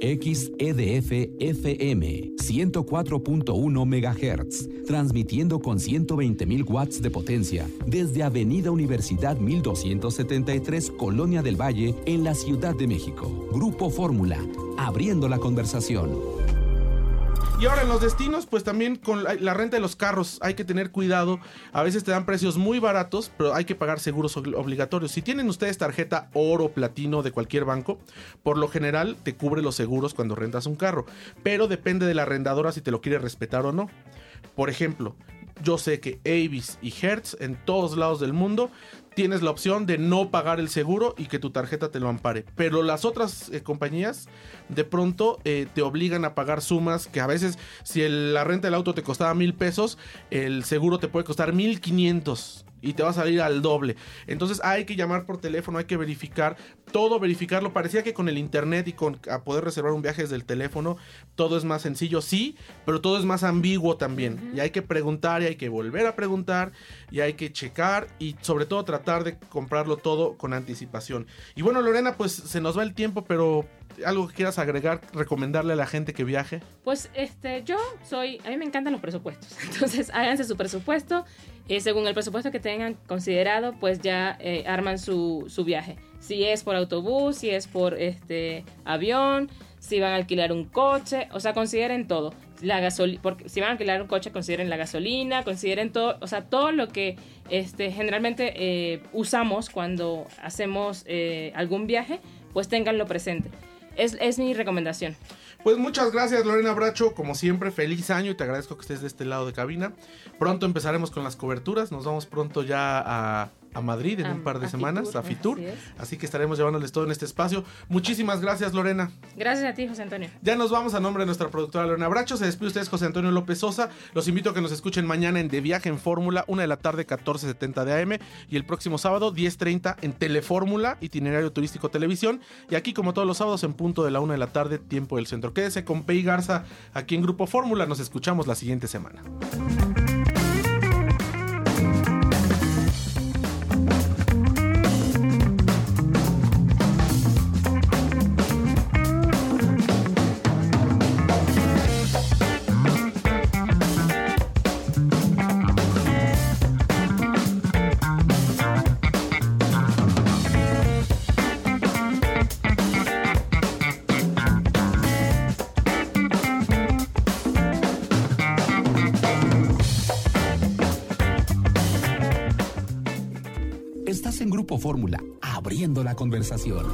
XEDF FM 104.1 MHz, transmitiendo con 120.000 watts de potencia desde Avenida Universidad 1273, Colonia del Valle, en la Ciudad de México. Grupo Fórmula, abriendo la conversación. Y ahora en los destinos, pues también con la, renta de los carros hay que tener cuidado. A veces te dan precios muy baratos, pero hay que pagar seguros obligatorios. Si tienen ustedes tarjeta oro, platino de cualquier banco, por lo general te cubre los seguros cuando rentas un carro. Pero depende de la arrendadora si te lo quiere respetar o no. Por ejemplo, yo sé que Avis y Hertz en todos lados del mundo tienes la opción de no pagar el seguro y que tu tarjeta te lo ampare. Pero las otras eh, compañías de pronto eh, te obligan a pagar sumas que a veces si la renta del auto te costaba mil pesos, el seguro te puede costar mil quinientos y te va a salir al doble. Entonces hay que llamar por teléfono, hay que verificar todo, verificarlo. Parecía que con el internet y con a poder reservar un viaje desde el teléfono todo es más sencillo, sí, pero todo es más ambiguo también. Y hay que preguntar y hay que volver a preguntar y hay que checar y sobre todo tratar de comprarlo todo con anticipación. Y bueno, Lorena, pues se nos va el tiempo, pero algo que quieras agregar, recomendarle a la gente que viaje. Pues este, yo soy, a mí me encantan los presupuestos. Entonces, háganse su presupuesto eh, según el presupuesto que tengan considerado, pues ya eh, arman su, su, viaje. Si es por autobús, si es por este avión, si van a alquilar un coche, o sea, consideren todo. La porque si van a alquilar un coche, consideren la gasolina, consideren todo, o sea, todo lo que este, generalmente eh, usamos cuando hacemos algún viaje, pues tenganlo presente. Es, es mi recomendación. Pues muchas gracias Lorena Bracho, como siempre feliz año y te agradezco que estés de este lado de cabina. Pronto empezaremos con las coberturas, nos vamos pronto ya a a Madrid en un par de semanas, a Fitur. Así, que estaremos llevándoles todo en este espacio. Muchísimas gracias, Lorena. Gracias a ti, José Antonio. Ya nos vamos a nombre de nuestra productora Lorena Bracho. Se despide ustedes, José Antonio López Sosa. Los invito a que nos escuchen mañana en De Viaje en Fórmula, una de la tarde, 14.70 de AM. Y el próximo sábado, 10.30 en Telefórmula, itinerario turístico televisión. Y aquí, como todos los sábados, en punto de la una de la tarde, tiempo del centro. Quédese con Pei Garza aquí en Grupo Fórmula. Nos escuchamos la siguiente semana. Fórmula, abriendo la conversación.